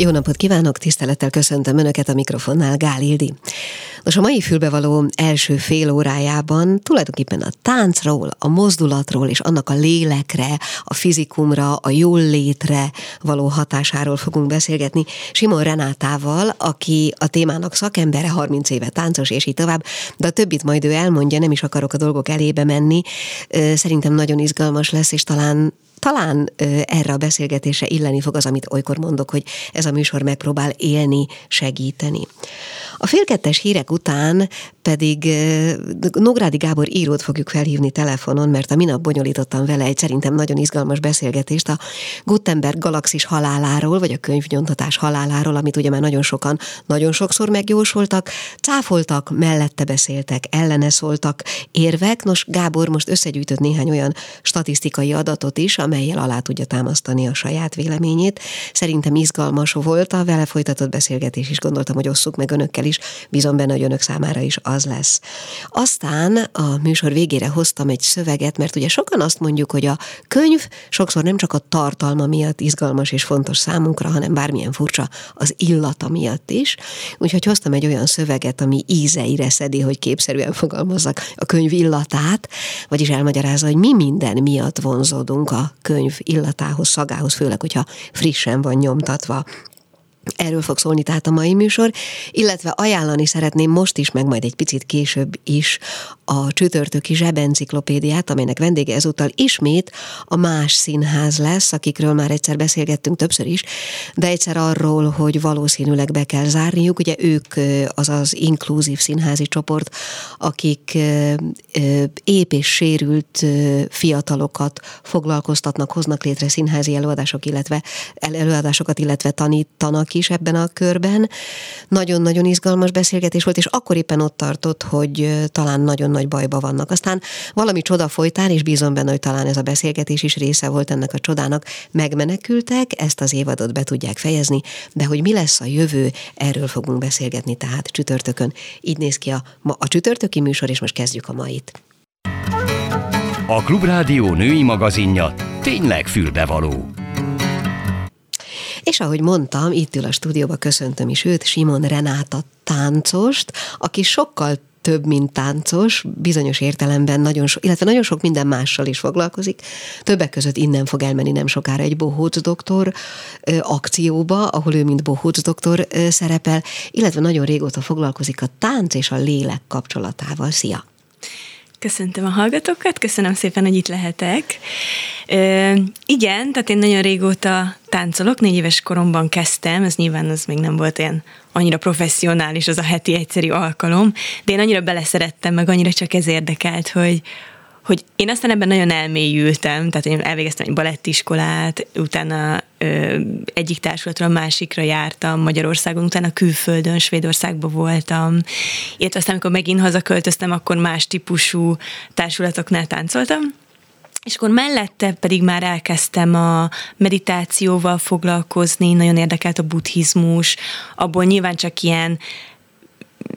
Jó napot kívánok, tisztelettel köszöntöm Önöket a mikrofonnál, Gál Ildi. Nos, a mai fülbevaló első fél órájában tulajdonképpen a táncról, a mozdulatról és annak a lélekre, a fizikumra, a jól létre való hatásáról fogunk beszélgetni Simon Renátával, aki a témának szakembere, 30 éve táncos, és így tovább, de a többit majd ő elmondja, nem is akarok a dolgok elébe menni. Szerintem nagyon izgalmas lesz, és talán talán erre a beszélgetésre illeni fog az, amit olykor mondok, hogy ez a műsor megpróbál élni, segíteni. A félkettes hírek után pedig Nógrádi Gábor írót fogjuk felhívni telefonon, mert a minap bonyolítottam vele egy szerintem nagyon izgalmas beszélgetést a Gutenberg galaxis haláláról, vagy a könyvnyomtatás haláláról, amit ugye már nagyon sokan, nagyon sokszor megjósoltak, cáfoltak, mellette beszéltek, ellene szóltak érvek. Nos, Gábor most összegyűjtött néhány olyan statisztikai adatot is, amelyel alá tudja támasztani a saját véleményét. Szerintem izgalmas volt a vele folytatott beszélgetés is, gondoltam, hogy osszuk meg önökkel is, bízom benne, hogy önök számára is az lesz. Aztán a műsor végére hoztam egy szöveget, mert ugye sokan azt mondjuk, hogy a könyv sokszor nem csak a tartalma miatt izgalmas és fontos számunkra, hanem bármilyen furcsa az illata miatt is. Úgyhogy hoztam egy olyan szöveget, ami ízeire szedi, hogy képszerűen fogalmazzak a könyv illatát, vagyis elmagyarázza, hogy mi minden miatt vonzódunk a könyv illatához, szagához, főleg, hogyha frissen van nyomtatva, Erről fog szólni tehát a mai műsor, illetve ajánlani szeretném most is, meg majd egy picit később is a csütörtöki zsebenciklopédiát, amelynek vendége ezúttal ismét a más színház lesz, akikről már egyszer beszélgettünk többször is, de egyszer arról, hogy valószínűleg be kell zárniuk. Ugye ők az az inkluzív színházi csoport, akik épp és sérült fiatalokat foglalkoztatnak, hoznak létre színházi előadások, illetve előadásokat, illetve tanítanak is ebben a körben. Nagyon-nagyon izgalmas beszélgetés volt, és akkor éppen ott tartott, hogy talán nagyon nagy bajba vannak. Aztán valami csoda folytán, és bízom benne, hogy talán ez a beszélgetés is része volt ennek a csodának, megmenekültek, ezt az évadot be tudják fejezni, de hogy mi lesz a jövő, erről fogunk beszélgetni tehát csütörtökön. Így néz ki a, ma, a csütörtöki műsor, és most kezdjük a mait. A Klubrádió női magazinja tényleg fülbevaló. És ahogy mondtam, itt ül a stúdióba, köszöntöm is őt, Simon Renáta táncost, aki sokkal több, mint táncos, bizonyos értelemben nagyon sok, illetve nagyon sok minden mással is foglalkozik. Többek között innen fog elmenni nem sokára egy bohóc doktor akcióba, ahol ő mint bohóc doktor szerepel, illetve nagyon régóta foglalkozik a tánc és a lélek kapcsolatával. Szia! Köszöntöm a hallgatókat, köszönöm szépen, hogy itt lehetek. Ö, igen, tehát én nagyon régóta táncolok, négy éves koromban kezdtem, ez nyilván az még nem volt ilyen annyira professzionális az a heti egyszerű alkalom, de én annyira beleszerettem, meg annyira csak ez érdekelt, hogy, hogy én aztán ebben nagyon elmélyültem, tehát én elvégeztem egy balettiskolát, utána ö, egyik társulatról a másikra jártam Magyarországon, utána külföldön, Svédországban voltam, illetve aztán, amikor megint hazaköltöztem, akkor más típusú társulatoknál táncoltam, és akkor mellette pedig már elkezdtem a meditációval foglalkozni, nagyon érdekelt a buddhizmus, abból nyilván csak ilyen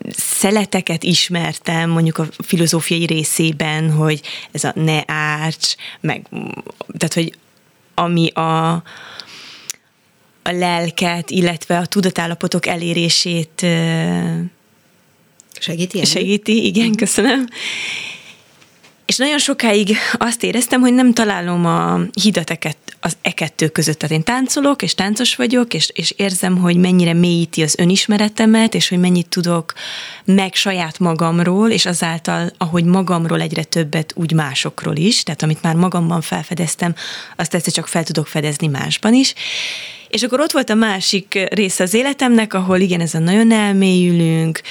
szeleteket ismertem, mondjuk a filozófiai részében, hogy ez a ne árts, meg, tehát, hogy ami a, a lelket, illetve a tudatállapotok elérését segíti. Segíti, igen, köszönöm. És nagyon sokáig azt éreztem, hogy nem találom a hidateket az e kettő között. Tehát én táncolok, és táncos vagyok, és, és érzem, hogy mennyire mélyíti az önismeretemet, és hogy mennyit tudok meg saját magamról, és azáltal, ahogy magamról egyre többet, úgy másokról is. Tehát amit már magamban felfedeztem, azt egyszer csak fel tudok fedezni másban is. És akkor ott volt a másik része az életemnek, ahol igen, ez a nagyon elmélyülünk,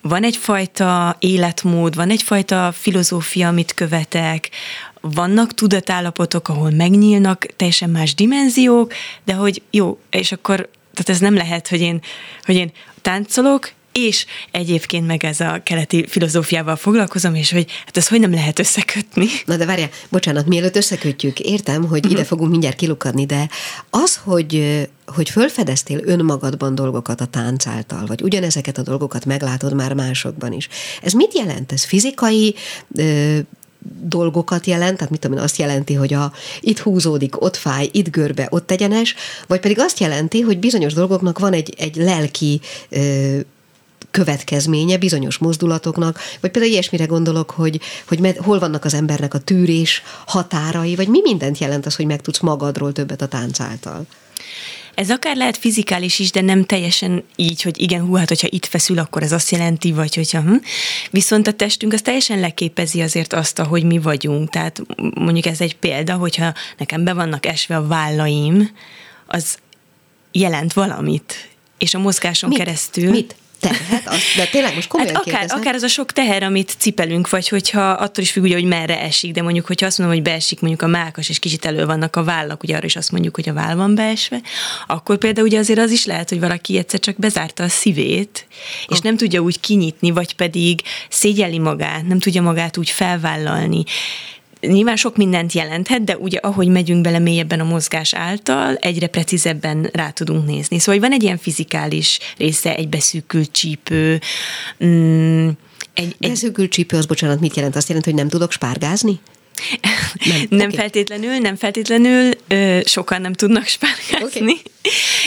van egyfajta életmód, van egyfajta filozófia, amit követek, vannak tudatállapotok, ahol megnyílnak teljesen más dimenziók, de hogy jó, és akkor, tehát ez nem lehet, hogy én, hogy én táncolok, és egyébként meg ez a keleti filozófiával foglalkozom, és hogy hát ez hogy nem lehet összekötni. Na de várjál, bocsánat, mielőtt összekötjük, értem, hogy ide mhm. fogunk mindjárt kilukadni, de az, hogy, hogy fölfedeztél önmagadban dolgokat a tánc által, vagy ugyanezeket a dolgokat meglátod már másokban is, ez mit jelent? Ez fizikai dolgokat jelent, tehát mit tudom én, azt jelenti, hogy a, itt húzódik, ott fáj, itt görbe, ott egyenes, vagy pedig azt jelenti, hogy bizonyos dolgoknak van egy, egy lelki ö, következménye bizonyos mozdulatoknak, vagy például ilyesmire gondolok, hogy, hogy med, hol vannak az embernek a tűrés határai, vagy mi mindent jelent az, hogy megtudsz magadról többet a tánc által? Ez akár lehet fizikális is, de nem teljesen így, hogy igen, hú, hát hogyha itt feszül, akkor ez azt jelenti, vagy hogyha hm. Viszont a testünk az teljesen leképezi azért azt, hogy mi vagyunk. Tehát mondjuk ez egy példa, hogyha nekem be vannak esve a vállaim, az jelent valamit. És a mozgáson Mit? keresztül... Mit? Terhet, azt, de tényleg most komolyan hát akár, akár az a sok teher, amit cipelünk, vagy hogyha attól is függ, ugye, hogy merre esik, de mondjuk, hogyha azt mondom, hogy beesik mondjuk a mákas, és kicsit elő vannak a vállak, ugye arra is azt mondjuk, hogy a váll van beesve, akkor például ugye azért az is lehet, hogy valaki egyszer csak bezárta a szívét, és oh. nem tudja úgy kinyitni, vagy pedig szégyelli magát, nem tudja magát úgy felvállalni nyilván sok mindent jelenthet, de ugye ahogy megyünk bele mélyebben a mozgás által, egyre precízebben rá tudunk nézni. Szóval van egy ilyen fizikális része, egy beszűkült csípő, mm, egy, egy... Beszűkült csípő, az bocsánat, mit jelent? Azt jelenti, hogy nem tudok spárgázni? Nem, nem okay. feltétlenül, nem feltétlenül, ö, sokan nem tudnak spárgázni, okay.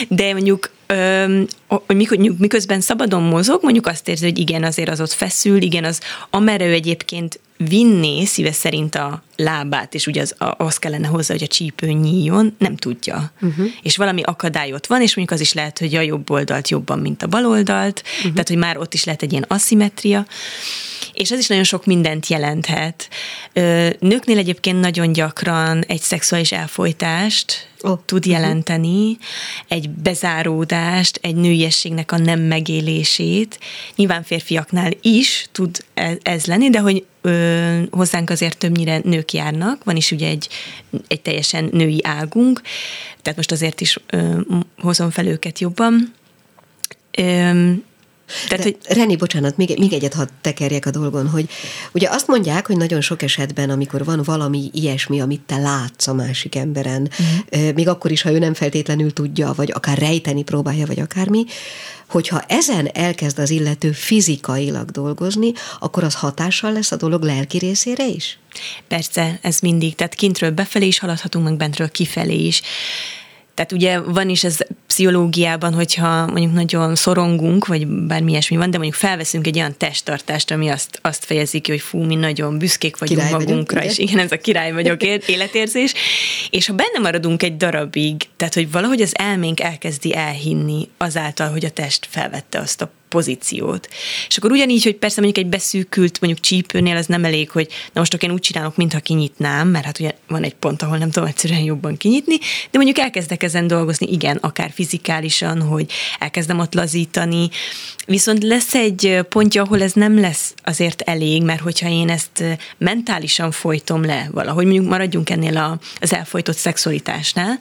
de mondjuk hogy miközben szabadon mozog, mondjuk azt érzi, hogy igen, azért az ott feszül, igen, az amerre ő egyébként vinné szíve szerint a lábát, és ugye az, az kellene hozzá, hogy a csípő nyíljon, nem tudja. Uh-huh. És valami akadály ott van, és mondjuk az is lehet, hogy a jobb oldalt jobban, mint a bal oldalt, uh-huh. tehát, hogy már ott is lehet egy ilyen aszimetria, és ez is nagyon sok mindent jelenthet. Nőknél egyébként nagyon gyakran egy szexuális elfolytást oh. tud jelenteni, egy bezáródást, egy nőiességnek a nem megélését. Nyilván férfiaknál is tud e, ez lenni, de hogy ö, hozzánk azért többnyire nők járnak, van is ugye egy, egy teljesen női águnk, tehát most azért is ö, hozom fel őket jobban. Ö, tehát, hogy... Reni, bocsánat, még, még egyet hadd tekerjek a dolgon, hogy ugye azt mondják, hogy nagyon sok esetben, amikor van valami ilyesmi, amit te látsz a másik emberen, uh-huh. még akkor is, ha ő nem feltétlenül tudja, vagy akár rejteni próbálja, vagy akármi, hogyha ezen elkezd az illető fizikailag dolgozni, akkor az hatással lesz a dolog lelki részére is? Persze, ez mindig. Tehát kintről befelé is haladhatunk, meg bentről kifelé is. Tehát ugye van is ez pszichológiában, hogyha mondjuk nagyon szorongunk, vagy bármi ilyesmi van, de mondjuk felveszünk egy olyan testtartást, ami azt, azt fejezi ki, hogy fú, mi nagyon büszkék vagyunk király magunkra, vagyok, és igen, ez a király vagyok életérzés, és ha benne maradunk egy darabig, tehát hogy valahogy az elménk elkezdi elhinni azáltal, hogy a test felvette azt a pozíciót. És akkor ugyanígy, hogy persze mondjuk egy beszűkült, mondjuk csípőnél az nem elég, hogy na most én úgy csinálok, mintha kinyitnám, mert hát ugye van egy pont, ahol nem tudom egyszerűen jobban kinyitni, de mondjuk elkezdek ezen dolgozni, igen, akár fizikálisan, hogy elkezdem ott lazítani, viszont lesz egy pontja, ahol ez nem lesz azért elég, mert hogyha én ezt mentálisan folytom le valahogy, mondjuk maradjunk ennél a, az elfolytott szexualitásnál,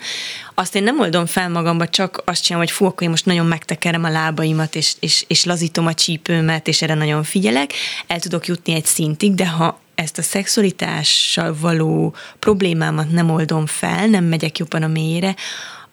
azt én nem oldom fel magamba, csak azt csinálom, hogy fú, akkor én most nagyon megtekerem a lábaimat, és, és, és lazítom a csípőmet, és erre nagyon figyelek, el tudok jutni egy szintig, de ha ezt a szexualitással való problémámat nem oldom fel, nem megyek jobban a mélyére,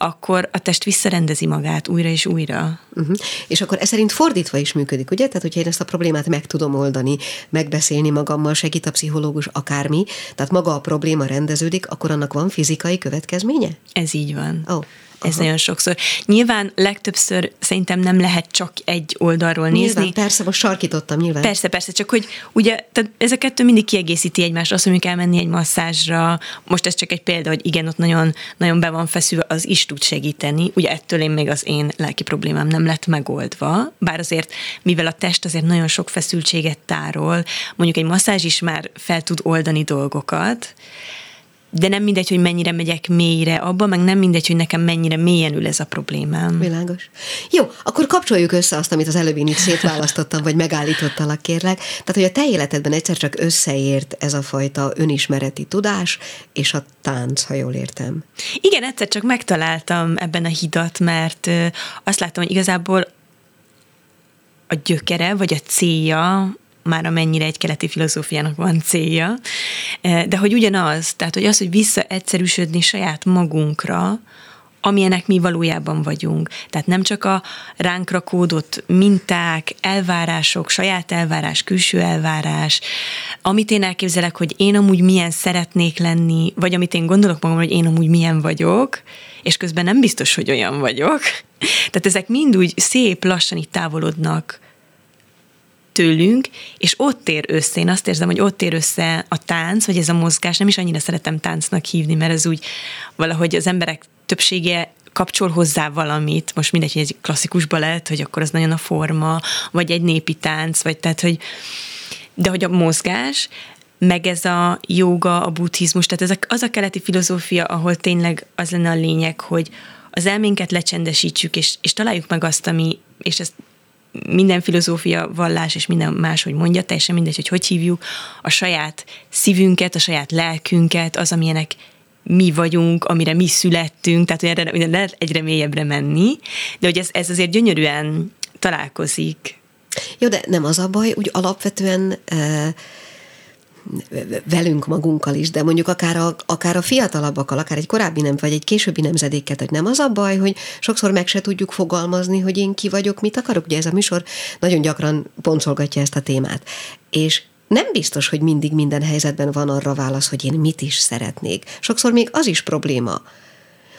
akkor a test visszarendezi magát újra és újra. Uh-huh. És akkor ez szerint fordítva is működik, ugye? Tehát, hogyha én ezt a problémát meg tudom oldani, megbeszélni magammal, segít a pszichológus, akármi, tehát maga a probléma rendeződik, akkor annak van fizikai következménye? Ez így van. Oh. Ez Aha. nagyon sokszor. Nyilván legtöbbször szerintem nem lehet csak egy oldalról nyilván, nézni. persze, most sarkítottam nyilván. Persze, persze, csak hogy ugye tehát ez a kettő mindig kiegészíti egymást. Azt mondjuk elmenni egy masszázsra, most ez csak egy példa, hogy igen, ott nagyon, nagyon be van feszülve, az is tud segíteni. Ugye ettől én még az én lelki problémám nem lett megoldva, bár azért, mivel a test azért nagyon sok feszültséget tárol, mondjuk egy masszázs is már fel tud oldani dolgokat, de nem mindegy, hogy mennyire megyek mélyre abba, meg nem mindegy, hogy nekem mennyire mélyen ül ez a problémám. Világos. Jó, akkor kapcsoljuk össze azt, amit az előbb én itt szétválasztottam, vagy megállítottalak, kérlek. Tehát, hogy a te életedben egyszer csak összeért ez a fajta önismereti tudás, és a tánc, ha jól értem. Igen, egyszer csak megtaláltam ebben a hidat, mert azt láttam, hogy igazából a gyökere, vagy a célja már amennyire egy keleti filozófiának van célja, eh, de hogy ugyanaz, tehát hogy az, hogy visszaegyszerűsödni saját magunkra, amilyenek mi valójában vagyunk. Tehát nem csak a ránk rakódott minták, elvárások, saját elvárás, külső elvárás, amit én elképzelek, hogy én amúgy milyen szeretnék lenni, vagy amit én gondolok magamról, hogy én amúgy milyen vagyok, és közben nem biztos, hogy olyan vagyok. Tehát ezek mind úgy szép lassan itt távolodnak tőlünk, és ott ér össze, én azt érzem, hogy ott ér össze a tánc, vagy ez a mozgás, nem is annyira szeretem táncnak hívni, mert ez úgy valahogy az emberek többsége kapcsol hozzá valamit, most mindegy, hogy egy klasszikusba lehet, hogy akkor az nagyon a forma, vagy egy népi tánc, vagy tehát, hogy de hogy a mozgás, meg ez a joga, a buddhizmus, tehát ez a, az a keleti filozófia, ahol tényleg az lenne a lényeg, hogy az elménket lecsendesítsük, és, és találjuk meg azt, ami, és ezt minden filozófia, vallás és minden más, hogy mondja, teljesen mindegy, hogy hogy hívjuk, a saját szívünket, a saját lelkünket, az, amilyenek mi vagyunk, amire mi születtünk, tehát hogy erre ugye lehet egyre mélyebbre menni, de hogy ez, ez azért gyönyörűen találkozik. Jó, de nem az a baj, úgy alapvetően uh velünk magunkkal is, de mondjuk akár a, akár a fiatalabbakkal, akár egy korábbi nem, vagy egy későbbi nemzedéket, hogy nem az a baj, hogy sokszor meg se tudjuk fogalmazni, hogy én ki vagyok, mit akarok. Ugye ez a műsor nagyon gyakran poncolgatja ezt a témát. És nem biztos, hogy mindig minden helyzetben van arra válasz, hogy én mit is szeretnék. Sokszor még az is probléma.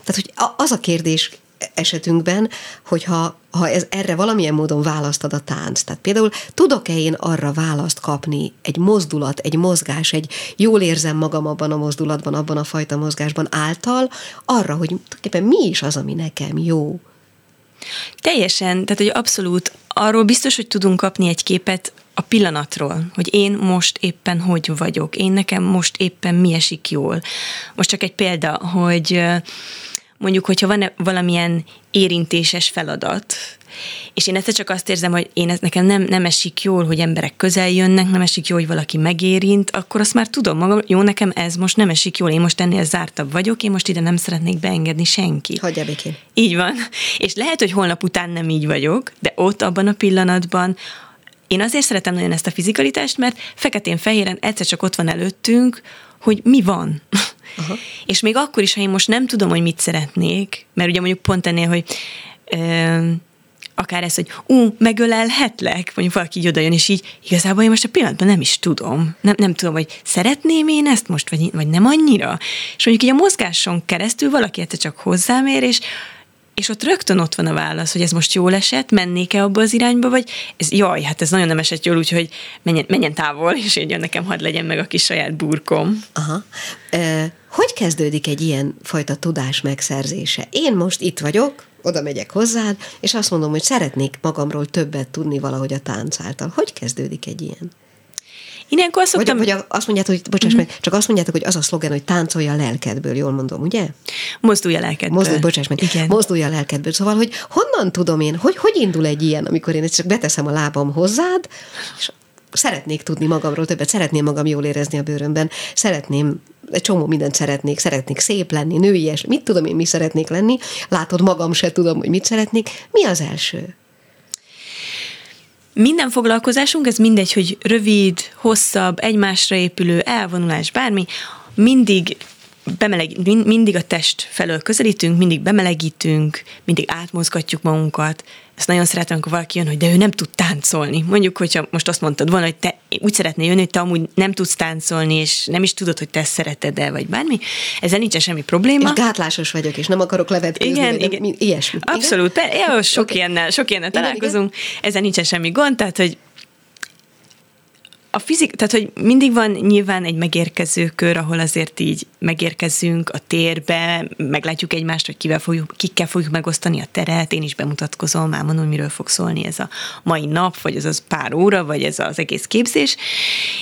Tehát, hogy az a kérdés esetünkben, hogyha ha ez erre valamilyen módon választad a tánc. Tehát például tudok-e én arra választ kapni, egy mozdulat, egy mozgás, egy jól érzem magam abban a mozdulatban, abban a fajta mozgásban által, arra, hogy tulajdonképpen mi is az, ami nekem jó. Teljesen, tehát hogy abszolút arról biztos, hogy tudunk kapni egy képet a pillanatról, hogy én most éppen hogy vagyok, én nekem most éppen mi esik jól. Most csak egy példa, hogy mondjuk, hogyha van valamilyen érintéses feladat, és én egyszer csak azt érzem, hogy én ez nekem nem, nem esik jól, hogy emberek közel jönnek, nem esik jól, hogy valaki megérint, akkor azt már tudom magam, jó, nekem ez most nem esik jól, én most ennél zártabb vagyok, én most ide nem szeretnék beengedni senkit. Hagyja békén. Így van. És lehet, hogy holnap után nem így vagyok, de ott abban a pillanatban én azért szeretem nagyon ezt a fizikalitást, mert feketén-fehéren egyszer csak ott van előttünk, hogy mi van. Aha. És még akkor is, ha én most nem tudom, hogy mit szeretnék, mert ugye mondjuk pont ennél, hogy ö, akár ez, hogy ú, megölelhetlek, mondjuk valaki így jön, és így igazából én most a pillanatban nem is tudom. Nem, nem tudom, hogy szeretném én ezt most, vagy, vagy nem annyira. És mondjuk így a mozgáson keresztül valaki egyszer csak hozzám ér, és és ott rögtön ott van a válasz, hogy ez most jól esett, mennék-e abba az irányba, vagy ez, jaj, hát ez nagyon nem esett jól, úgyhogy menjen, menjen távol, és én nekem hadd legyen meg a kis saját burkom. Aha. E, hogy kezdődik egy ilyen fajta tudás megszerzése? Én most itt vagyok, oda megyek hozzád, és azt mondom, hogy szeretnék magamról többet tudni valahogy a tánc által. Hogy kezdődik egy ilyen? Ilyenkor szoktam... Vagy, vagy azt mondjátok, hogy, bocsáss mm-hmm. meg, csak azt mondjátok, hogy az a szlogen, hogy táncolja a lelkedből, jól mondom, ugye? Mozdulja a lelkedből. Mozdulj, bocsáss meg. Igen. Mozdulja a lelkedből. Szóval, hogy honnan tudom én, hogy, hogy indul egy ilyen, amikor én csak beteszem a lábam hozzád, és szeretnék tudni magamról többet, szeretném magam jól érezni a bőrömben, szeretném egy csomó mindent szeretnék, szeretnék szép lenni, nőies, mit tudom én, mi szeretnék lenni, látod, magam se tudom, hogy mit szeretnék. Mi az első? Minden foglalkozásunk, ez mindegy, hogy rövid, hosszabb, egymásra épülő, elvonulás, bármi, mindig bemeleg, mindig a test felől közelítünk, mindig bemelegítünk, mindig átmozgatjuk magunkat. Ezt nagyon szeretem, amikor valaki jön, hogy de ő nem tud táncolni. Mondjuk, hogyha most azt mondtad volna, hogy te úgy szeretnél jönni, hogy te amúgy nem tudsz táncolni, és nem is tudod, hogy te szereted el, vagy bármi. Ezzel nincsen semmi probléma. És gátlásos vagyok, és nem akarok levetkezni. Igen, igen. Nem, ilyesmi. Abszolút. Igen? Ja, sok, okay. ilyennel, sok ilyennel találkozunk. Igen, igen. Ezzel nincsen semmi gond, tehát, hogy a fizik, tehát hogy mindig van nyilván egy megérkező kör, ahol azért így megérkezünk a térbe, meglátjuk egymást, hogy kivel fogjuk, kikkel fogjuk megosztani a teret, én is bemutatkozom, már mondom, miről fog szólni ez a mai nap, vagy ez az pár óra, vagy ez az egész képzés,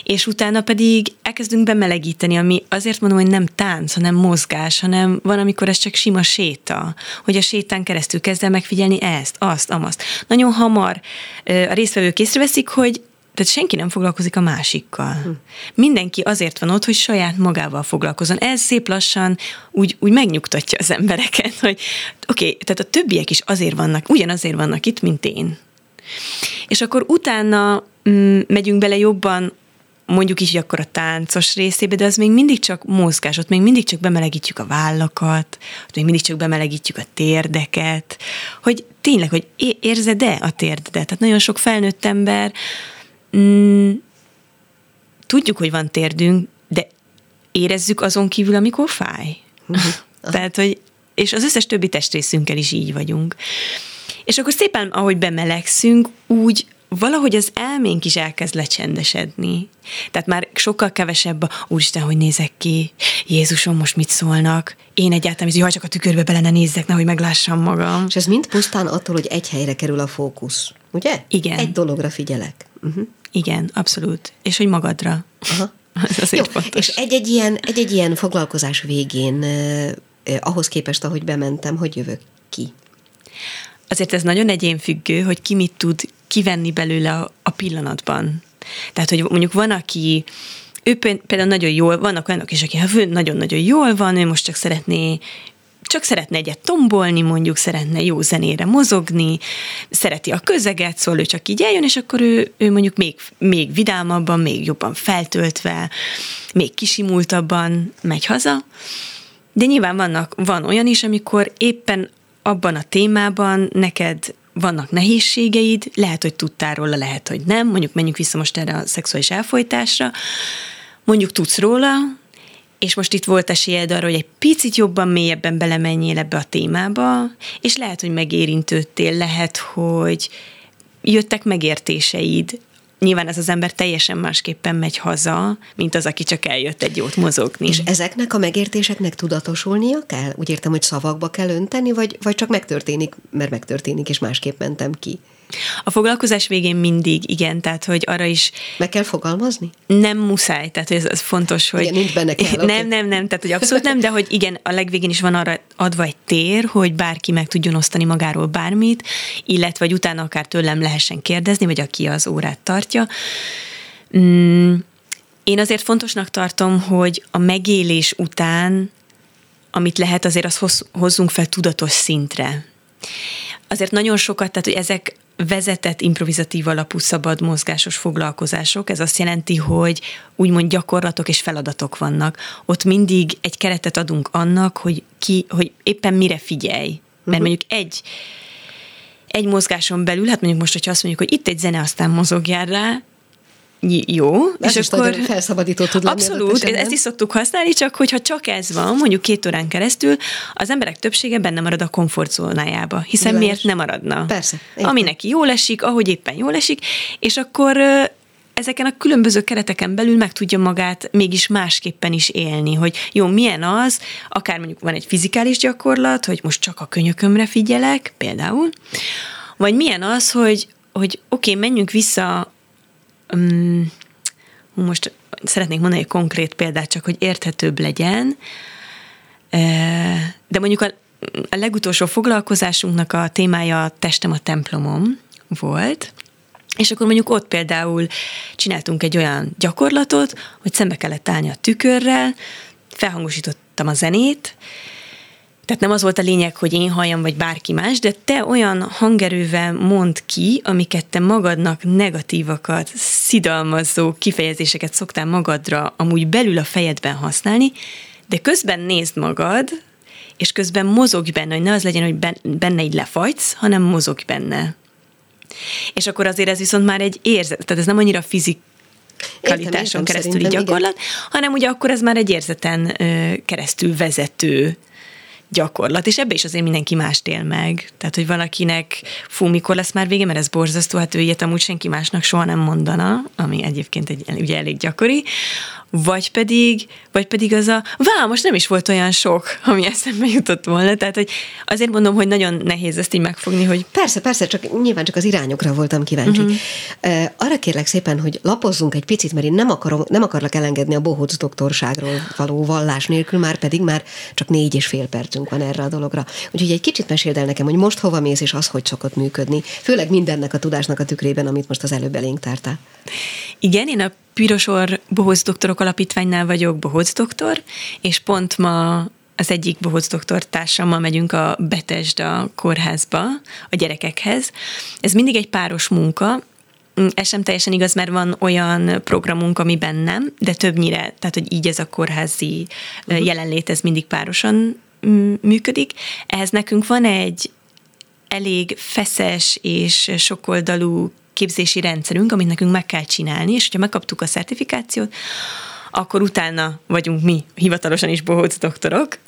és utána pedig elkezdünk bemelegíteni, ami azért mondom, hogy nem tánc, hanem mozgás, hanem van, amikor ez csak sima séta, hogy a sétán keresztül kezd el megfigyelni ezt, azt, amazt. Nagyon hamar a résztvevők észreveszik, hogy tehát senki nem foglalkozik a másikkal. Hm. Mindenki azért van ott, hogy saját magával foglalkozon. Ez szép lassan úgy, úgy megnyugtatja az embereket, hogy oké, okay, tehát a többiek is azért vannak, ugyanazért vannak itt, mint én. És akkor utána mm, megyünk bele jobban mondjuk hogy akkor a táncos részébe, de az még mindig csak mozgás, ott még mindig csak bemelegítjük a vállakat, ott még mindig csak bemelegítjük a térdeket, hogy tényleg, hogy érzed-e a térdedet? Tehát nagyon sok felnőtt ember, mm, tudjuk, hogy van térdünk, de érezzük azon kívül, amikor fáj. Tehát, hogy és az összes többi testrészünkkel is így vagyunk. És akkor szépen, ahogy bemelegszünk, úgy valahogy az elménk is elkezd lecsendesedni. Tehát már sokkal kevesebb a úristen, hogy nézek ki, Jézusom, most mit szólnak, én egyáltalán, hogy csak a tükörbe bele ne nézzek, nehogy meglássam magam. És ez mind pusztán attól, hogy egy helyre kerül a fókusz, ugye? Igen. Egy dologra figyelek. Uh-huh. Igen, abszolút. És hogy magadra. Aha. Ez azért Jó, fontos. És egy-egy ilyen, egy-egy ilyen foglalkozás végén eh, ahhoz képest, ahogy bementem, hogy jövök ki? Azért ez nagyon egyénfüggő, hogy ki mit tud kivenni belőle a, a pillanatban. Tehát, hogy mondjuk van, aki ő például nagyon jól, vannak olyanok is, aki ha nagyon-nagyon jól van, ő most csak szeretné csak szeretne egyet tombolni, mondjuk szeretne jó zenére mozogni, szereti a közeget, szóval ő csak így eljön, és akkor ő, ő mondjuk még, még vidámabban, még jobban feltöltve, még kisimultabban megy haza. De nyilván vannak, van olyan is, amikor éppen abban a témában neked vannak nehézségeid, lehet, hogy tudtál róla, lehet, hogy nem, mondjuk menjünk vissza most erre a szexuális elfolytásra, mondjuk tudsz róla, és most itt volt esélyed arra, hogy egy picit jobban, mélyebben belemenjél ebbe a témába, és lehet, hogy megérintődtél, lehet, hogy jöttek megértéseid, nyilván ez az ember teljesen másképpen megy haza, mint az, aki csak eljött egy jót mozogni. És ezeknek a megértéseknek tudatosulnia kell? Úgy értem, hogy szavakba kell önteni, vagy, vagy csak megtörténik, mert megtörténik, és másképp mentem ki? A foglalkozás végén mindig, igen, tehát hogy arra is... Meg kell fogalmazni? Nem muszáj, tehát ez, ez fontos, hogy... Igen, nincs benne kell, Nem, okay. nem, nem, tehát hogy abszolút nem, de hogy igen, a legvégén is van arra adva egy tér, hogy bárki meg tudjon osztani magáról bármit, illetve vagy utána akár tőlem lehessen kérdezni, vagy aki az órát tartja. Mm, én azért fontosnak tartom, hogy a megélés után, amit lehet, azért azt hozzunk fel tudatos szintre azért nagyon sokat, tehát hogy ezek vezetett improvizatív alapú szabad mozgásos foglalkozások. Ez azt jelenti, hogy úgymond gyakorlatok és feladatok vannak. Ott mindig egy keretet adunk annak, hogy, ki, hogy éppen mire figyelj. Mert uh-huh. mondjuk egy egy mozgáson belül, hát mondjuk most, hogyha azt mondjuk, hogy itt egy zene, aztán mozogjál rá, jó, Ez és akkor felszabadító tud lenni. Abszolút, ezt is szoktuk használni, csak hogyha csak ez van, mondjuk két órán keresztül, az emberek többsége benne marad a komfortzónájába, hiszen Nyilván miért nem maradna? Persze. Értem. Ami neki jól esik, ahogy éppen jól esik, és akkor ezeken a különböző kereteken belül meg tudja magát mégis másképpen is élni, hogy jó, milyen az, akár mondjuk van egy fizikális gyakorlat, hogy most csak a könyökömre figyelek, például, vagy milyen az, hogy, hogy oké, okay, menjünk vissza um, most szeretnék mondani egy konkrét példát, csak hogy érthetőbb legyen, de mondjuk a, a legutolsó foglalkozásunknak a témája testem a templomom volt, és akkor mondjuk ott például csináltunk egy olyan gyakorlatot, hogy szembe kellett állni a tükörrel, felhangosítottam a zenét, tehát nem az volt a lényeg, hogy én halljam, vagy bárki más, de te olyan hangerővel mond ki, amiket te magadnak negatívakat, szidalmazó kifejezéseket szoktál magadra amúgy belül a fejedben használni, de közben nézd magad, és közben mozogj benne, hogy ne az legyen, hogy benne így lefagysz, hanem mozogj benne. És akkor azért ez viszont már egy érzet, tehát ez nem annyira fizik, kvalitáson keresztüli gyakorlat, igen. hanem ugye akkor ez már egy érzeten keresztül vezető gyakorlat, és ebbe is azért mindenki mást él meg. Tehát, hogy valakinek, fú, mikor lesz már vége, mert ez borzasztó, hát ő ilyet amúgy senki másnak soha nem mondana, ami egyébként egy, ugye elég gyakori, vagy pedig, vagy pedig az a, vá, most nem is volt olyan sok, ami eszembe jutott volna. Tehát, hogy azért mondom, hogy nagyon nehéz ezt így megfogni, hogy... Persze, persze, csak nyilván csak az irányokra voltam kíváncsi. Uh-huh. Arra kérlek szépen, hogy lapozzunk egy picit, mert én nem, akarom, nem akarlak elengedni a bohóc doktorságról való vallás nélkül, már pedig már csak négy és fél percünk van erre a dologra. Úgyhogy egy kicsit meséld el nekem, hogy most hova mész, és az hogy szokott működni. Főleg mindennek a tudásnak a tükrében, amit most az előbb elénk tártál. Igen, én a Pirosor Bohóc Doktorok Alapítványnál vagyok Bohóc Doktor, és pont ma az egyik bohóc doktor társammal megyünk a Betesda kórházba, a gyerekekhez. Ez mindig egy páros munka, ez sem teljesen igaz, mert van olyan programunk, amiben nem, de többnyire, tehát hogy így ez a kórházi uh-huh. jelenlét, ez mindig párosan működik. Ehhez nekünk van egy elég feszes és sokoldalú képzési rendszerünk, amit nekünk meg kell csinálni, és hogyha megkaptuk a szertifikációt, akkor utána vagyunk mi hivatalosan is bohóc doktorok,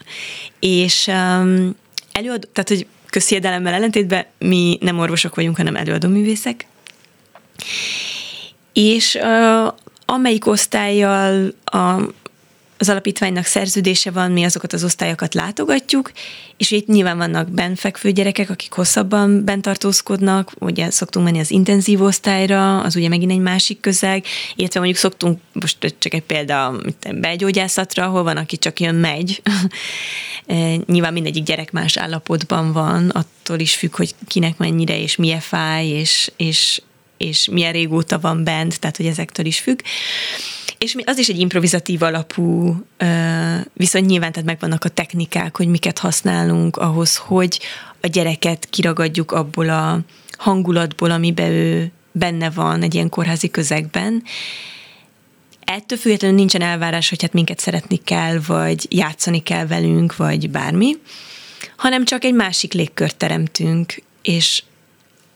és um, előad, tehát hogy közhiedelemmel ellentétben mi nem orvosok vagyunk, hanem előadóművészek, és uh, amelyik osztályjal a az alapítványnak szerződése van, mi azokat az osztályokat látogatjuk, és itt nyilván vannak benfekvő gyerekek, akik hosszabban bent tartózkodnak, ugye szoktunk menni az intenzív osztályra, az ugye megint egy másik közeg, illetve mondjuk szoktunk, most csak egy példa, belgyógyászatra, ahol van, aki csak jön, megy. E, nyilván mindegyik gyerek más állapotban van, attól is függ, hogy kinek mennyire és milyen fáj, és, és, és milyen régóta van bent, tehát hogy ezektől is függ. És az is egy improvizatív alapú viszont nyilván tehát megvannak a technikák, hogy miket használunk ahhoz, hogy a gyereket kiragadjuk abból a hangulatból, amiben ő benne van egy ilyen kórházi közegben. Ettől függetlenül nincsen elvárás, hogy hát minket szeretni kell, vagy játszani kell velünk, vagy bármi, hanem csak egy másik légkört teremtünk, és,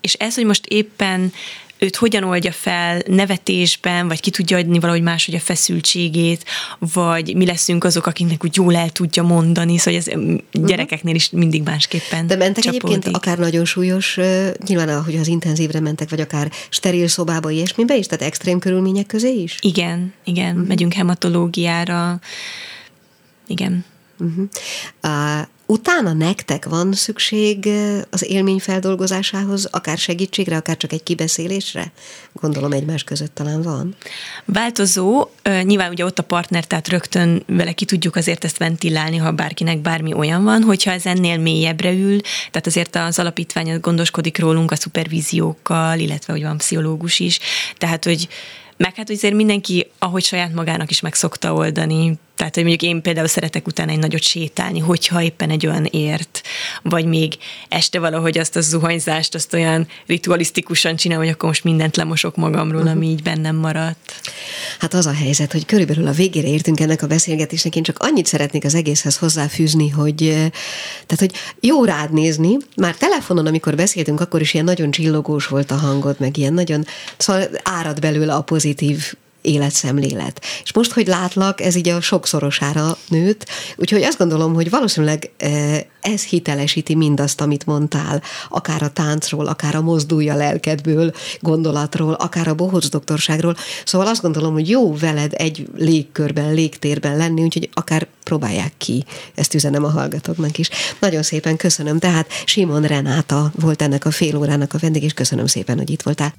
és ez, hogy most éppen őt hogyan oldja fel nevetésben, vagy ki tudja adni valahogy máshogy a feszültségét, vagy mi leszünk azok, akiknek úgy jól el tudja mondani, szóval ez mhm. gyerekeknél is mindig másképpen De mentek csapódik. egyébként akár nagyon súlyos, nyilván ahogy az intenzívre mentek, vagy akár steril szobába, ilyesmibe is, tehát extrém körülmények közé is? Igen, igen, uh-huh. megyünk hematológiára, igen. Uh-huh. Uh, utána nektek van szükség az élmény feldolgozásához, akár segítségre, akár csak egy kibeszélésre? Gondolom egymás között talán van. Változó, nyilván ugye ott a partner, tehát rögtön vele ki tudjuk azért ezt ventilálni, ha bárkinek bármi olyan van, hogyha ez ennél mélyebbre ül, tehát azért az alapítvány gondoskodik rólunk a szupervíziókkal, illetve hogy van pszichológus is, tehát hogy meg hát azért mindenki, ahogy saját magának is meg szokta oldani, tehát, hogy mondjuk én például szeretek utána egy nagyot sétálni, hogyha éppen egy olyan ért, vagy még este valahogy azt a zuhanyzást, azt olyan ritualisztikusan csinálom, hogy akkor most mindent lemosok magamról, uh-huh. ami így bennem maradt. Hát az a helyzet, hogy körülbelül a végére értünk ennek a beszélgetésnek, én csak annyit szeretnék az egészhez hozzáfűzni, hogy, tehát, hogy jó rád nézni, már telefonon, amikor beszéltünk, akkor is ilyen nagyon csillogós volt a hangod, meg ilyen nagyon, szóval árad belőle a pozitív életszemlélet. És most, hogy látlak, ez így a sokszorosára nőtt, úgyhogy azt gondolom, hogy valószínűleg e, ez hitelesíti mindazt, amit mondtál, akár a táncról, akár a mozdulja lelkedből gondolatról, akár a bohóc doktorságról. Szóval azt gondolom, hogy jó veled egy légkörben, légtérben lenni, úgyhogy akár próbálják ki. Ezt üzenem a hallgatóknak is. Nagyon szépen köszönöm. Tehát Simon Renáta volt ennek a fél órának a vendég, és köszönöm szépen, hogy itt voltál.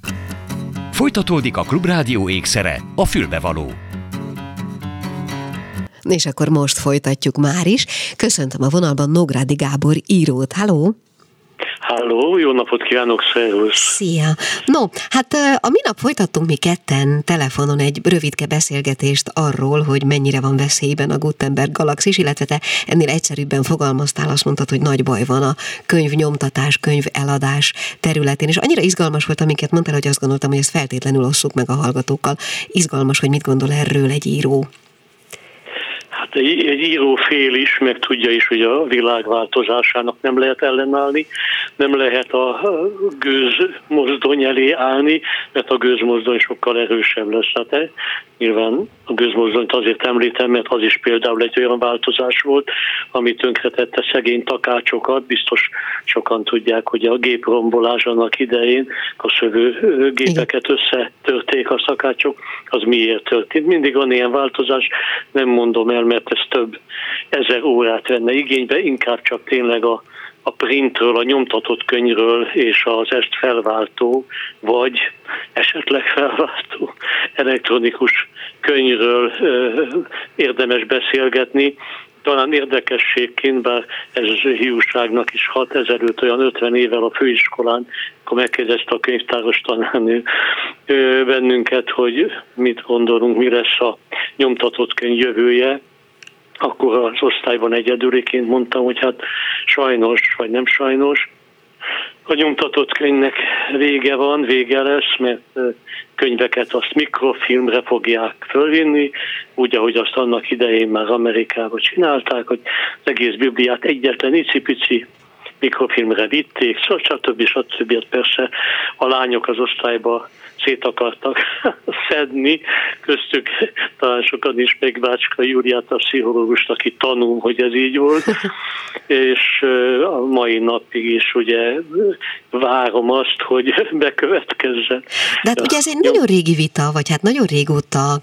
Folytatódik a Klubrádió ékszere, a fülbevaló. És akkor most folytatjuk már is. Köszöntöm a vonalban Nógrádi Gábor írót. Halló! Halló, jó napot kívánok, szervusz! Szia! No, hát a minap folytattunk mi ketten telefonon egy rövidke beszélgetést arról, hogy mennyire van veszélyben a Gutenberg galaxis, illetve te ennél egyszerűbben fogalmaztál, azt mondtad, hogy nagy baj van a könyvnyomtatás, könyv eladás területén, és annyira izgalmas volt, amiket mondtál, hogy azt gondoltam, hogy ezt feltétlenül osszuk meg a hallgatókkal. Izgalmas, hogy mit gondol erről egy író. Egy, író fél is, meg tudja is, hogy a világ változásának nem lehet ellenállni, nem lehet a gőz mozdony elé állni, mert a gőzmozdony sokkal erősebb lesz. Hát nyilván a gőzmozdonyt azért említem, mert az is például egy olyan változás volt, ami tönkretette szegény takácsokat. Biztos sokan tudják, hogy a géprombolás annak idején a szövő gépeket összetörték a szakácsok, az miért történt. Mindig van ilyen változás, nem mondom el, mert ez több ezer órát venne igénybe, inkább csak tényleg a, a printről, a nyomtatott könyvről és az ezt felváltó, vagy esetleg felváltó elektronikus könyvről ö, érdemes beszélgetni. Talán érdekességként, bár ez hiúságnak is hat ezelőtt, olyan 50 évvel a főiskolán, akkor megkérdezte a könyvtáros tanárnő bennünket, hogy mit gondolunk, mi lesz a nyomtatott könyv jövője, akkor az osztályban egyedüliként mondtam, hogy hát sajnos, vagy nem sajnos, A nyomtatott könyvnek vége van, vége lesz, mert könyveket azt mikrofilmre fogják fölvinni, úgy, ahogy azt annak idején már Amerikában csinálták, hogy az egész Bibliát egyetlen icipici mikrofilmre vitték, szóval stb. stb. Hát persze a lányok az osztályba szét akartak szedni, köztük talán sokan is meg Bácska Júliát, a pszichológust, aki tanul, hogy ez így volt, és a mai napig is ugye várom azt, hogy bekövetkezzen. De hát ugye ez egy nagyon régi vita, vagy hát nagyon régóta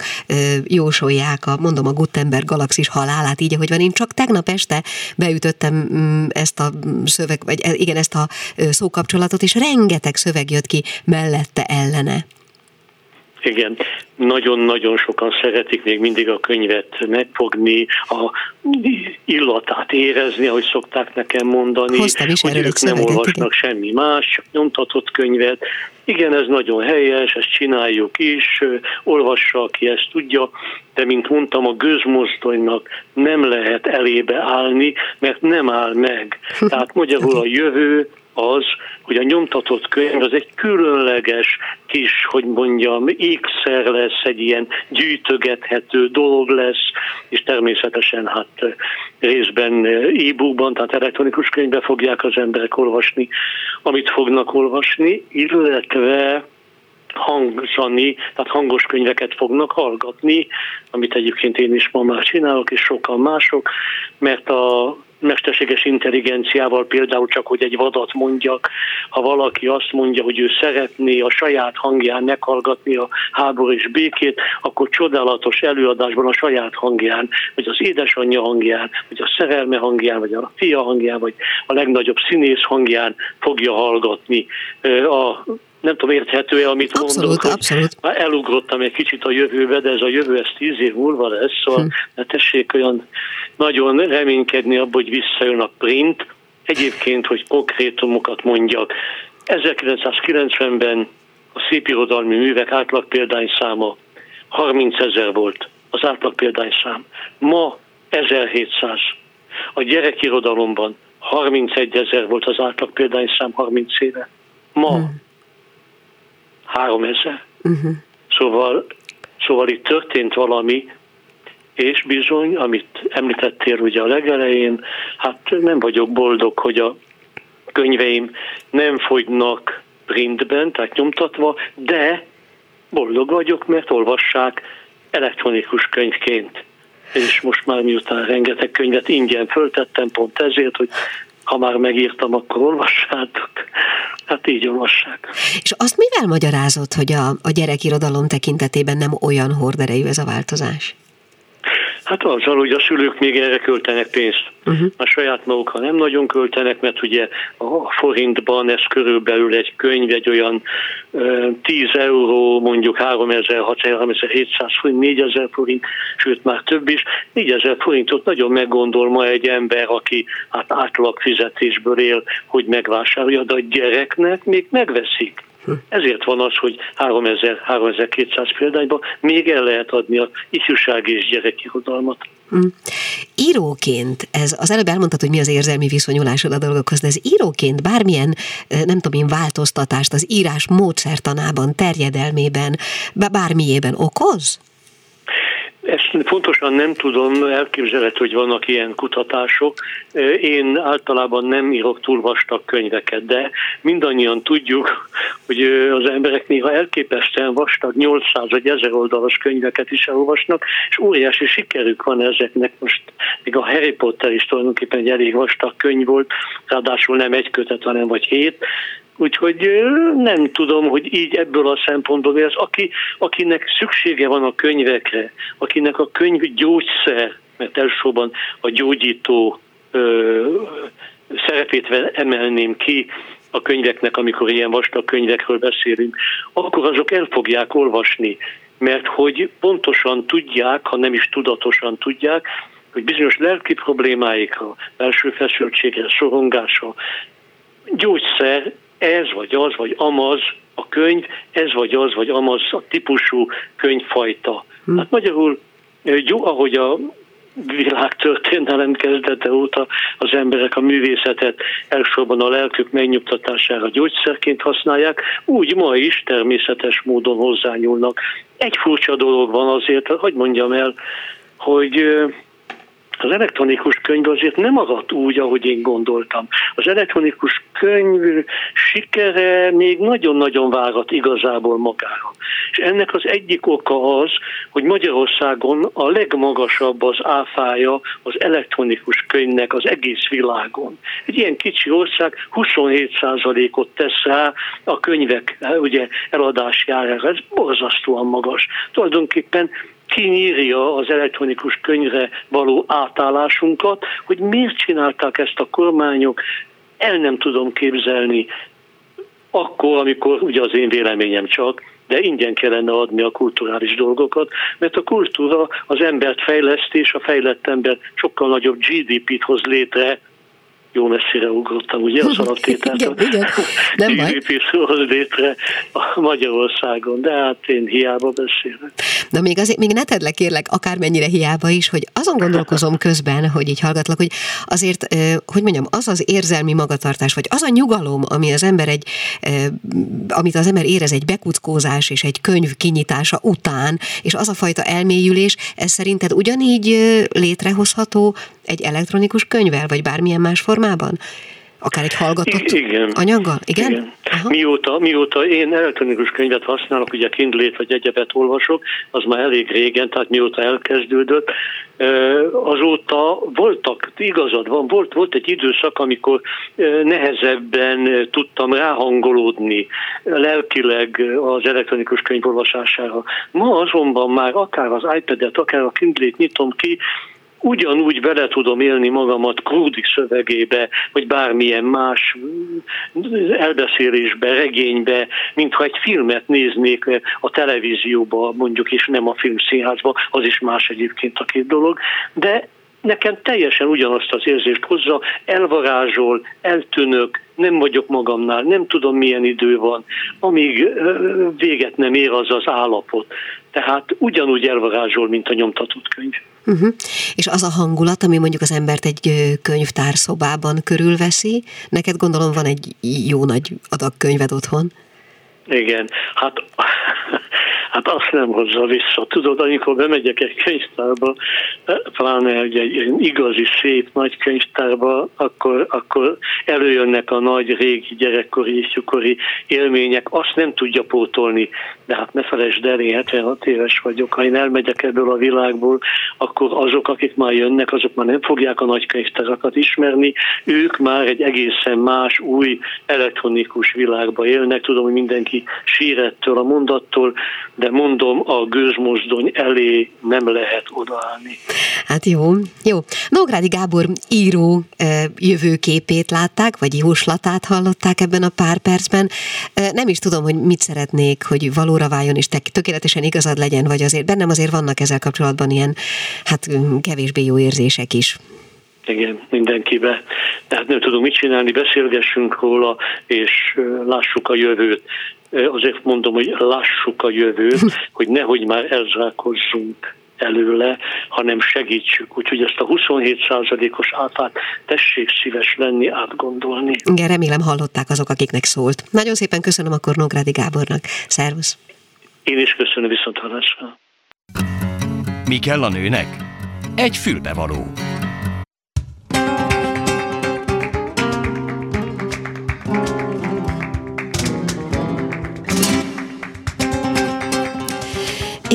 jósolják, a, mondom, a Gutenberg galaxis halálát, így ahogy van. Én csak tegnap este beütöttem mm, ezt a szöveg, vagy igen, ezt a szókapcsolatot, és rengeteg szöveg jött ki mellette ellene. Igen, nagyon-nagyon sokan szeretik még mindig a könyvet megfogni, a illatát érezni, ahogy szokták nekem mondani, is hogy ők nem olvasnak igen. semmi más, csak nyomtatott könyvet. Igen, ez nagyon helyes, ezt csináljuk is, olvassa, aki ezt tudja, de mint mondtam, a gőzmozdonynak nem lehet elébe állni, mert nem áll meg. Tehát magyarul a jövő az, hogy a nyomtatott könyv az egy különleges kis, hogy mondjam, ékszer lesz, egy ilyen gyűjtögethető dolog lesz, és természetesen hát részben e-bookban, tehát elektronikus könyvbe fogják az emberek olvasni, amit fognak olvasni, illetve hangzani, tehát hangos könyveket fognak hallgatni, amit egyébként én is ma már csinálok, és sokan mások, mert a mesterséges intelligenciával például csak, hogy egy vadat mondjak, ha valaki azt mondja, hogy ő szeretné a saját hangján meghallgatni a háború és békét, akkor csodálatos előadásban a saját hangján, vagy az édesanyja hangján, vagy a szerelme hangján, vagy a fia hangján, vagy a legnagyobb színész hangján fogja hallgatni a nem tudom, érthető-e, amit abszolút, mondok. Abszolút, Már elugrottam egy kicsit a jövőbe, de ez a jövő, ez tíz év múlva lesz, szóval hm. ne tessék olyan nagyon reménykedni abban, hogy visszajön a print. Egyébként, hogy konkrétumokat mondjak, 1990-ben a szépirodalmi művek átlag száma 30 ezer volt az átlag szám. Ma 1700. A gyerekirodalomban 31 ezer volt az átlag szám 30 éve. Ma hmm. 3000. Uh-huh. Szóval, szóval itt történt valami, és bizony, amit említettél ugye a legelején, hát nem vagyok boldog, hogy a könyveim nem fogynak printben, tehát nyomtatva, de boldog vagyok, mert olvassák elektronikus könyvként. És most már miután rengeteg könyvet ingyen föltettem, pont ezért, hogy ha már megírtam, akkor olvassátok. Hát így olvassák. És azt mivel magyarázott, hogy a, a gyerekirodalom tekintetében nem olyan horderejű ez a változás? Hát azzal, hogy a szülők még erre költenek pénzt. Uh-huh. A saját maguk, ha nem nagyon költenek, mert ugye a forintban ez körülbelül egy könyv, egy olyan 10 euró, mondjuk 3000, 6000, 3700 forint, 4000 forint, sőt már több is. 4000 forintot nagyon meggondol ma egy ember, aki hát átlag fizetésből él, hogy megvásárolja, de a gyereknek még megveszik. Ezért van az, hogy 3000-3200 példányban még el lehet adni a ifjúság és gyerekirodalmat. Mm. Íróként, ez az előbb elmondtad, hogy mi az érzelmi viszonyulásod a dolgokhoz, de ez íróként bármilyen, nem tudom én, változtatást az írás módszertanában, terjedelmében, bármiében okoz? Ezt pontosan nem tudom, elképzelhető, hogy vannak ilyen kutatások. Én általában nem írok túl vastag könyveket, de mindannyian tudjuk, hogy az emberek néha elképesztően vastag 800 vagy 1000 oldalas könyveket is elolvasnak, és óriási sikerük van ezeknek. Most még a Harry Potter is tulajdonképpen egy elég vastag könyv volt, ráadásul nem egy kötet, hanem vagy hét, Úgyhogy nem tudom, hogy így ebből a szempontból, ez aki, akinek szüksége van a könyvekre, akinek a könyv gyógyszer, mert elsősorban a gyógyító ö, szerepét emelném ki a könyveknek, amikor ilyen vastag könyvekről beszélünk, akkor azok el fogják olvasni, mert hogy pontosan tudják, ha nem is tudatosan tudják, hogy bizonyos lelki problémáikra, belső feszültségre, szorongása, gyógyszer ez vagy az, vagy amaz a könyv, ez vagy az, vagy amaz a típusú könyvfajta. Hm. Hát magyarul, jó, ahogy a világtörténelem kezdete óta az emberek a művészetet elsősorban a lelkük megnyugtatására gyógyszerként használják, úgy ma is természetes módon hozzányúlnak. Egy furcsa dolog van azért, hogy mondjam el, hogy az elektronikus könyv azért nem maradt úgy, ahogy én gondoltam. Az elektronikus könyv sikere még nagyon-nagyon várat igazából magára. És ennek az egyik oka az, hogy Magyarországon a legmagasabb az áfája az elektronikus könyvnek az egész világon. Egy ilyen kicsi ország 27%-ot tesz rá a könyvek ugye, eladásjára. Ez borzasztóan magas. Tulajdonképpen kinyírja az elektronikus könyvre való átállásunkat, hogy miért csinálták ezt a kormányok, el nem tudom képzelni. Akkor, amikor ugye az én véleményem csak, de ingyen kellene adni a kulturális dolgokat, mert a kultúra az embert fejleszti, és a fejlett ember sokkal nagyobb GDP-t hoz létre, jó messzire ugrottam, ugye az alaptételt igen, igen. Nem baj. létre a Magyarországon, de hát én hiába beszélek. Na még, azért, még ne tedd le kérlek, akármennyire hiába is, hogy azon gondolkozom közben, hogy így hallgatlak, hogy azért, hogy mondjam, az az érzelmi magatartás, vagy az a nyugalom, ami az ember egy, amit az ember érez egy bekuckózás és egy könyv kinyitása után, és az a fajta elmélyülés, ez szerinted ugyanígy létrehozható egy elektronikus könyvvel, vagy bármilyen más formában? Akár egy hallgatott igen. anyaggal? Igen? igen. Mióta, mióta én elektronikus könyvet használok, ugye Kindle-t vagy egyebet olvasok, az már elég régen, tehát mióta elkezdődött, azóta voltak, igazad van, volt, volt egy időszak, amikor nehezebben tudtam ráhangolódni lelkileg az elektronikus könyv olvasására. Ma azonban már akár az iPad-et, akár a Kindle-t nyitom ki, ugyanúgy bele tudom élni magamat Krúdi szövegébe, vagy bármilyen más elbeszélésbe, regénybe, mintha egy filmet néznék a televízióba, mondjuk, és nem a filmszínházba, az is más egyébként a két dolog, de nekem teljesen ugyanazt az érzést hozza, elvarázsol, eltűnök, nem vagyok magamnál, nem tudom milyen idő van, amíg véget nem ér az az állapot. Tehát ugyanúgy elvarázsol, mint a nyomtatott könyv. Uh-huh. És az a hangulat, ami mondjuk az embert egy könyvtárszobában körülveszi, neked gondolom van egy jó nagy adag könyved otthon. Igen, hát hát azt nem hozza vissza. Tudod, amikor bemegyek egy könyvtárba, pláne egy, egy igazi, szép nagy könyvtárba, akkor, akkor előjönnek a nagy régi gyerekkori, ifjúkori élmények, azt nem tudja pótolni, de hát ne felejtsd el, én 76 éves vagyok, ha én elmegyek ebből a világból, akkor azok, akik már jönnek, azok már nem fogják a nagy könyvtárakat ismerni, ők már egy egészen más, új elektronikus világba élnek, tudom, hogy mindenki sírettől a mondattól, de mondom, a gőzmozdony elé nem lehet odaállni. Hát jó, jó. Nógrádi Gábor író jövőképét látták, vagy jóslatát hallották ebben a pár percben. Nem is tudom, hogy mit szeretnék, hogy valóra váljon, és tökéletesen igazad legyen, vagy azért bennem azért vannak ezzel kapcsolatban ilyen, hát kevésbé jó érzések is. Igen, mindenkibe. Tehát nem tudunk mit csinálni, beszélgessünk róla, és lássuk a jövőt azért mondom, hogy lassuk a jövőt, hogy nehogy már elzsákozzunk előle, hanem segítsük. Úgyhogy ezt a 27%-os átát tessék szíves lenni, átgondolni. Igen, remélem hallották azok, akiknek szólt. Nagyon szépen köszönöm akkor Nógrádi Gábornak. Szervusz! Én is köszönöm viszont hallásra. Mi kell a nőnek? Egy fülbevaló.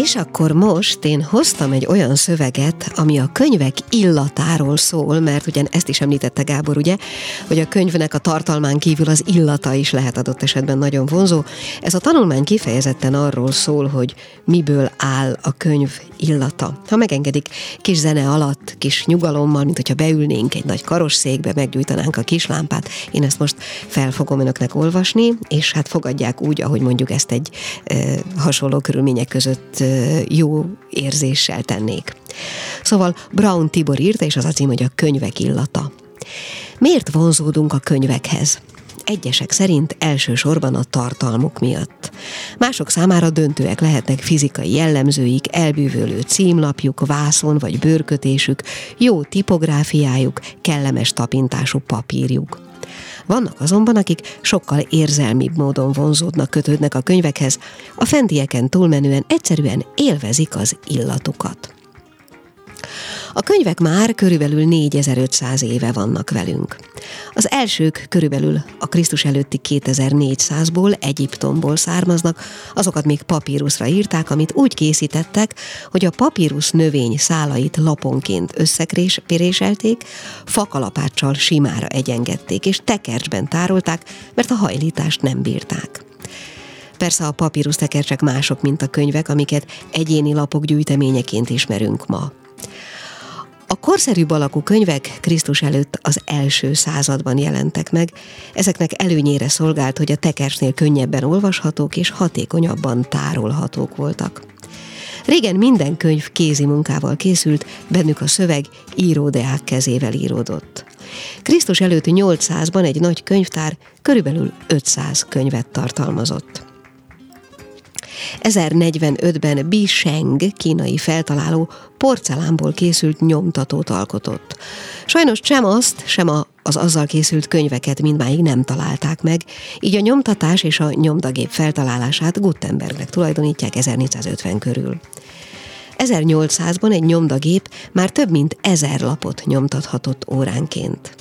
És akkor most én hoztam egy olyan szöveget, ami a könyvek illatáról szól, mert ugyan ezt is említette Gábor, ugye, hogy a könyvnek a tartalmán kívül az illata is lehet adott esetben nagyon vonzó. Ez a tanulmány kifejezetten arról szól, hogy miből áll a könyv illata. Ha megengedik, kis zene alatt, kis nyugalommal, mint hogyha beülnénk egy nagy karosszékbe, meggyújtanánk a kis lámpát. Én ezt most fel fogom önöknek olvasni, és hát fogadják úgy, ahogy mondjuk ezt egy e, hasonló körülmények között jó érzéssel tennék. Szóval Brown Tibor írta, és az a cím, hogy a könyvek illata. Miért vonzódunk a könyvekhez? egyesek szerint elsősorban a tartalmuk miatt. Mások számára döntőek lehetnek fizikai jellemzőik, elbűvölő címlapjuk, vászon vagy bőrkötésük, jó tipográfiájuk, kellemes tapintású papírjuk. Vannak azonban, akik sokkal érzelmibb módon vonzódnak, kötődnek a könyvekhez, a fentieken túlmenően egyszerűen élvezik az illatukat. A könyvek már körülbelül 4500 éve vannak velünk. Az elsők körülbelül a Krisztus előtti 2400-ból, Egyiptomból származnak, azokat még papíruszra írták, amit úgy készítettek, hogy a papírus növény szálait laponként összekréselték, fakalapáccsal simára egyengették, és tekercsben tárolták, mert a hajlítást nem bírták. Persze a papírus tekercsek mások, mint a könyvek, amiket egyéni lapok gyűjteményeként ismerünk ma. A korszerűbb alakú könyvek Krisztus előtt az első században jelentek meg. Ezeknek előnyére szolgált, hogy a tekersnél könnyebben olvashatók és hatékonyabban tárolhatók voltak. Régen minden könyv kézi munkával készült, bennük a szöveg íródeák kezével íródott. Krisztus előtt 800-ban egy nagy könyvtár körülbelül 500 könyvet tartalmazott. 1045-ben Bi Sheng, kínai feltaláló, porcelánból készült nyomtatót alkotott. Sajnos sem azt, sem a, az azzal készült könyveket mindmáig nem találták meg, így a nyomtatás és a nyomdagép feltalálását Gutenbergnek tulajdonítják 1450 körül. 1800-ban egy nyomdagép már több mint ezer lapot nyomtathatott óránként.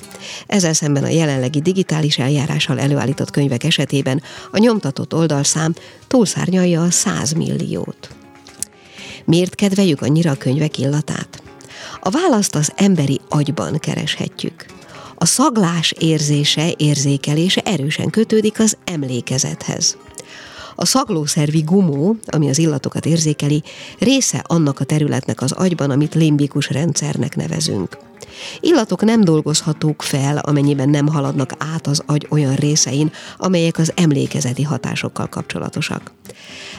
Ezzel szemben a jelenlegi digitális eljárással előállított könyvek esetében a nyomtatott oldalszám túlszárnyalja a 100 milliót. Miért kedveljük annyira a könyvek illatát? A választ az emberi agyban kereshetjük. A szaglás érzése, érzékelése erősen kötődik az emlékezethez. A szaglószervi gumó, ami az illatokat érzékeli, része annak a területnek az agyban, amit limbikus rendszernek nevezünk. Illatok nem dolgozhatók fel, amennyiben nem haladnak át az agy olyan részein, amelyek az emlékezeti hatásokkal kapcsolatosak.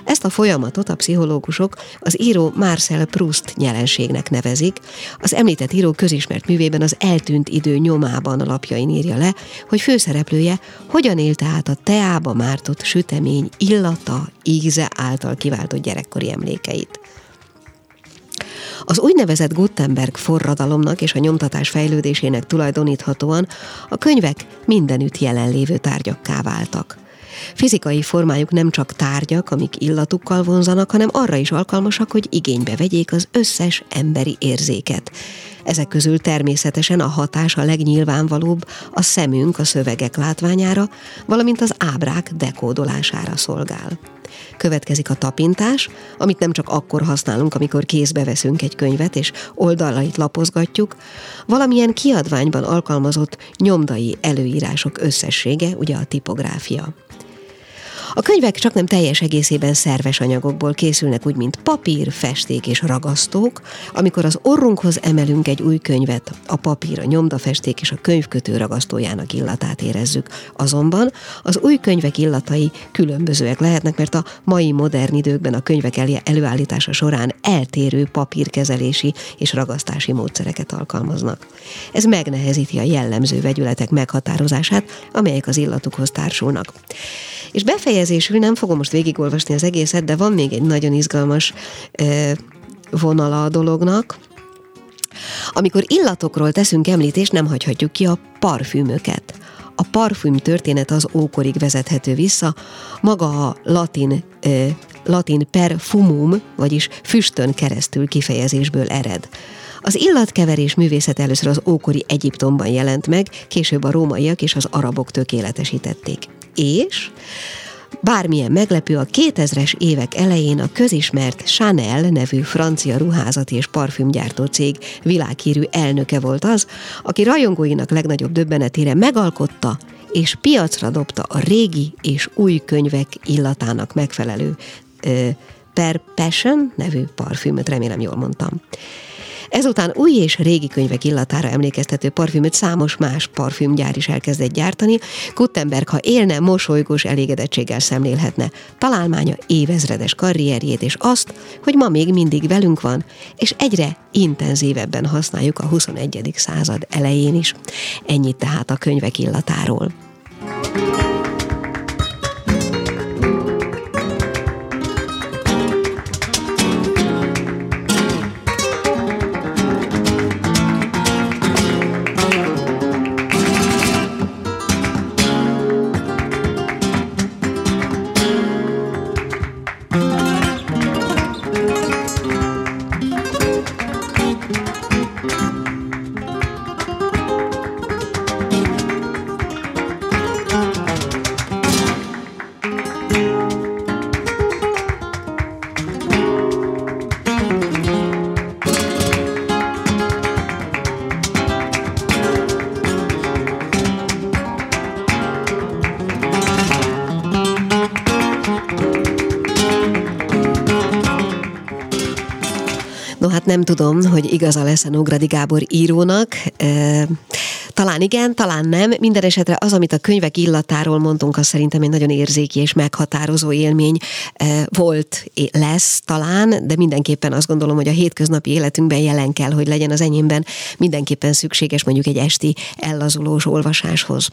Ezt a folyamatot a pszichológusok az író Marcel Proust jelenségnek nevezik. Az említett író közismert művében az eltűnt idő nyomában a lapjain írja le, hogy főszereplője hogyan élte át a teába mártott sütemény illata, íze által kiváltott gyerekkori emlékeit. Az úgynevezett Gutenberg forradalomnak és a nyomtatás fejlődésének tulajdoníthatóan a könyvek mindenütt jelenlévő tárgyakká váltak. Fizikai formájuk nem csak tárgyak, amik illatukkal vonzanak, hanem arra is alkalmasak, hogy igénybe vegyék az összes emberi érzéket. Ezek közül természetesen a hatás a legnyilvánvalóbb a szemünk a szövegek látványára, valamint az ábrák dekódolására szolgál. Következik a tapintás, amit nem csak akkor használunk, amikor kézbe veszünk egy könyvet, és oldalait lapozgatjuk, valamilyen kiadványban alkalmazott nyomdai előírások összessége, ugye a tipográfia. A könyvek csak nem teljes egészében szerves anyagokból készülnek, úgy mint papír, festék és ragasztók. Amikor az orrunkhoz emelünk egy új könyvet, a papír, a nyomdafesték és a könyvkötő ragasztójának illatát érezzük. Azonban az új könyvek illatai különbözőek lehetnek, mert a mai modern időkben a könyvek előállítása során eltérő papírkezelési és ragasztási módszereket alkalmaznak. Ez megnehezíti a jellemző vegyületek meghatározását, amelyek az illatukhoz társulnak. És befejezésül nem fogom most végigolvasni az egészet, de van még egy nagyon izgalmas vonala a dolognak. Amikor illatokról teszünk említést, nem hagyhatjuk ki a parfümöket. A parfüm történet az ókorig vezethető vissza, maga a latin latin perfumum, vagyis füstön keresztül kifejezésből ered. Az illatkeverés művészet először az ókori Egyiptomban jelent meg, később a rómaiak és az arabok tökéletesítették és Bármilyen meglepő, a 2000-es évek elején a közismert Chanel nevű francia ruházati és parfümgyártó cég világhírű elnöke volt az, aki rajongóinak legnagyobb döbbenetére megalkotta és piacra dobta a régi és új könyvek illatának megfelelő ö, Per Passion nevű parfümöt, remélem jól mondtam. Ezután új és régi könyvek illatára emlékeztető parfümöt számos más parfümgyár is elkezdett gyártani. Gutenberg, ha élne, mosolygós elégedettséggel szemlélhetne találmánya évezredes karrierjét, és azt, hogy ma még mindig velünk van, és egyre intenzívebben használjuk a 21. század elején is. Ennyit tehát a könyvek illatáról. Nem tudom, hogy igaza lesz-e Nógradi Gábor írónak. Talán igen, talán nem. Minden esetre az, amit a könyvek illatáról mondtunk, az szerintem egy nagyon érzéki és meghatározó élmény volt, lesz talán, de mindenképpen azt gondolom, hogy a hétköznapi életünkben jelen kell, hogy legyen az enyémben mindenképpen szükséges mondjuk egy esti ellazulós olvasáshoz.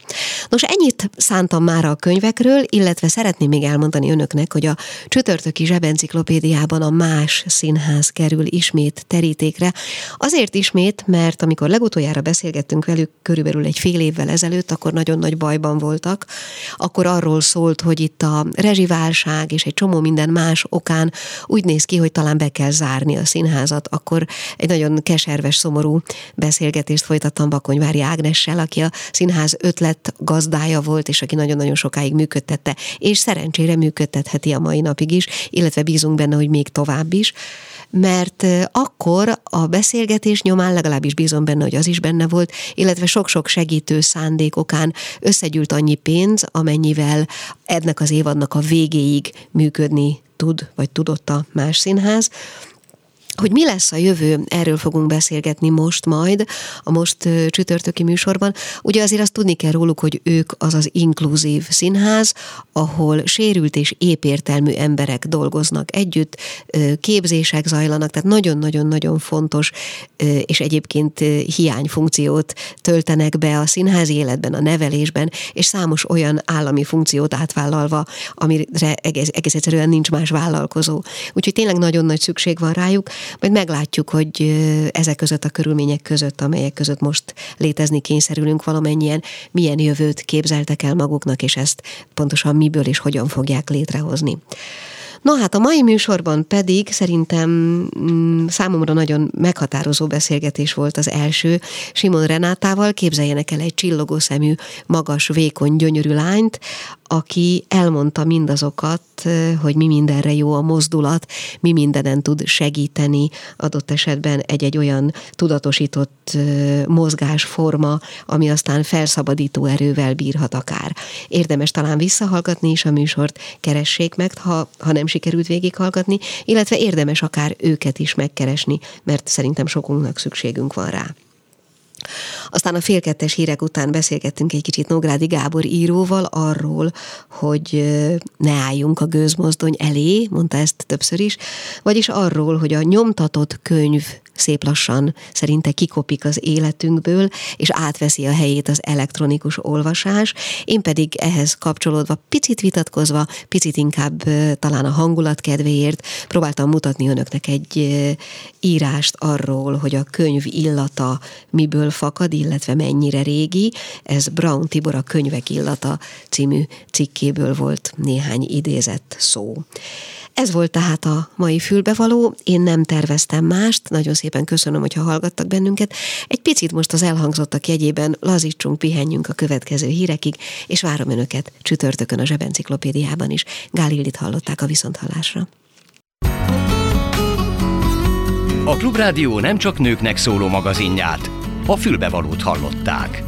Nos, ennyit szántam már a könyvekről, illetve szeretném még elmondani önöknek, hogy a csütörtöki zsebenciklopédiában a más színház kerül ismét terítékre. Azért ismét, mert amikor legutoljára beszélgettünk velük, körülbelül egy fél évvel ezelőtt, akkor nagyon nagy bajban voltak. Akkor arról szólt, hogy itt a rezsiválság és egy csomó minden más okán úgy néz ki, hogy talán be kell zárni a színházat. Akkor egy nagyon keserves, szomorú beszélgetést folytattam Bakonyvári Ágnessel, aki a színház ötlet gazdája volt, és aki nagyon-nagyon sokáig működtette, és szerencsére működtetheti a mai napig is, illetve bízunk benne, hogy még tovább is mert akkor a beszélgetés nyomán legalábbis bízom benne, hogy az is benne volt, illetve sok-sok segítő szándék okán összegyűlt annyi pénz, amennyivel ennek az évadnak a végéig működni tud, vagy tudott a más színház. Hogy mi lesz a jövő, erről fogunk beszélgetni most majd, a most csütörtöki műsorban. Ugye azért azt tudni kell róluk, hogy ők az az inkluzív színház, ahol sérült és épértelmű emberek dolgoznak együtt, képzések zajlanak, tehát nagyon-nagyon-nagyon fontos és egyébként hiányfunkciót töltenek be a színházi életben, a nevelésben, és számos olyan állami funkciót átvállalva, amire egész, egész egyszerűen nincs más vállalkozó. Úgyhogy tényleg nagyon nagy szükség van rájuk, majd meglátjuk, hogy ezek között a körülmények között, amelyek között most létezni kényszerülünk valamennyien, milyen jövőt képzeltek el maguknak, és ezt pontosan miből és hogyan fogják létrehozni. Na hát a mai műsorban pedig szerintem mm, számomra nagyon meghatározó beszélgetés volt az első Simon Renátával. Képzeljenek el egy csillogó szemű, magas, vékony, gyönyörű lányt, aki elmondta mindazokat, hogy mi mindenre jó a mozdulat, mi mindenen tud segíteni adott esetben egy-egy olyan tudatosított mozgásforma, ami aztán felszabadító erővel bírhat akár. Érdemes talán visszahallgatni is a műsort, keressék meg, ha, ha nem sikerült végighallgatni, illetve érdemes akár őket is megkeresni, mert szerintem sokunknak szükségünk van rá. Aztán a félkettes hírek után beszélgettünk egy kicsit Nógrádi Gábor íróval arról, hogy ne álljunk a gőzmozdony elé, mondta ezt többször is, vagyis arról, hogy a nyomtatott könyv szép lassan szerinte kikopik az életünkből, és átveszi a helyét az elektronikus olvasás. Én pedig ehhez kapcsolódva, picit vitatkozva, picit inkább talán a hangulat kedvéért próbáltam mutatni önöknek egy írást arról, hogy a könyv illata miből fakad, illetve mennyire régi. Ez Brown Tibor a Könyvek illata című cikkéből volt néhány idézett szó. Ez volt tehát a mai fülbevaló. Én nem terveztem mást. Nagyon szépen köszönöm, hogyha hallgattak bennünket. Egy picit most az elhangzottak jegyében lazítsunk, pihenjünk a következő hírekig, és várom önöket csütörtökön a Zsebenciklopédiában is. Gálillit hallották a viszonthallásra. A Klubrádió nem csak nőknek szóló magazinját, a fülbevalót hallották.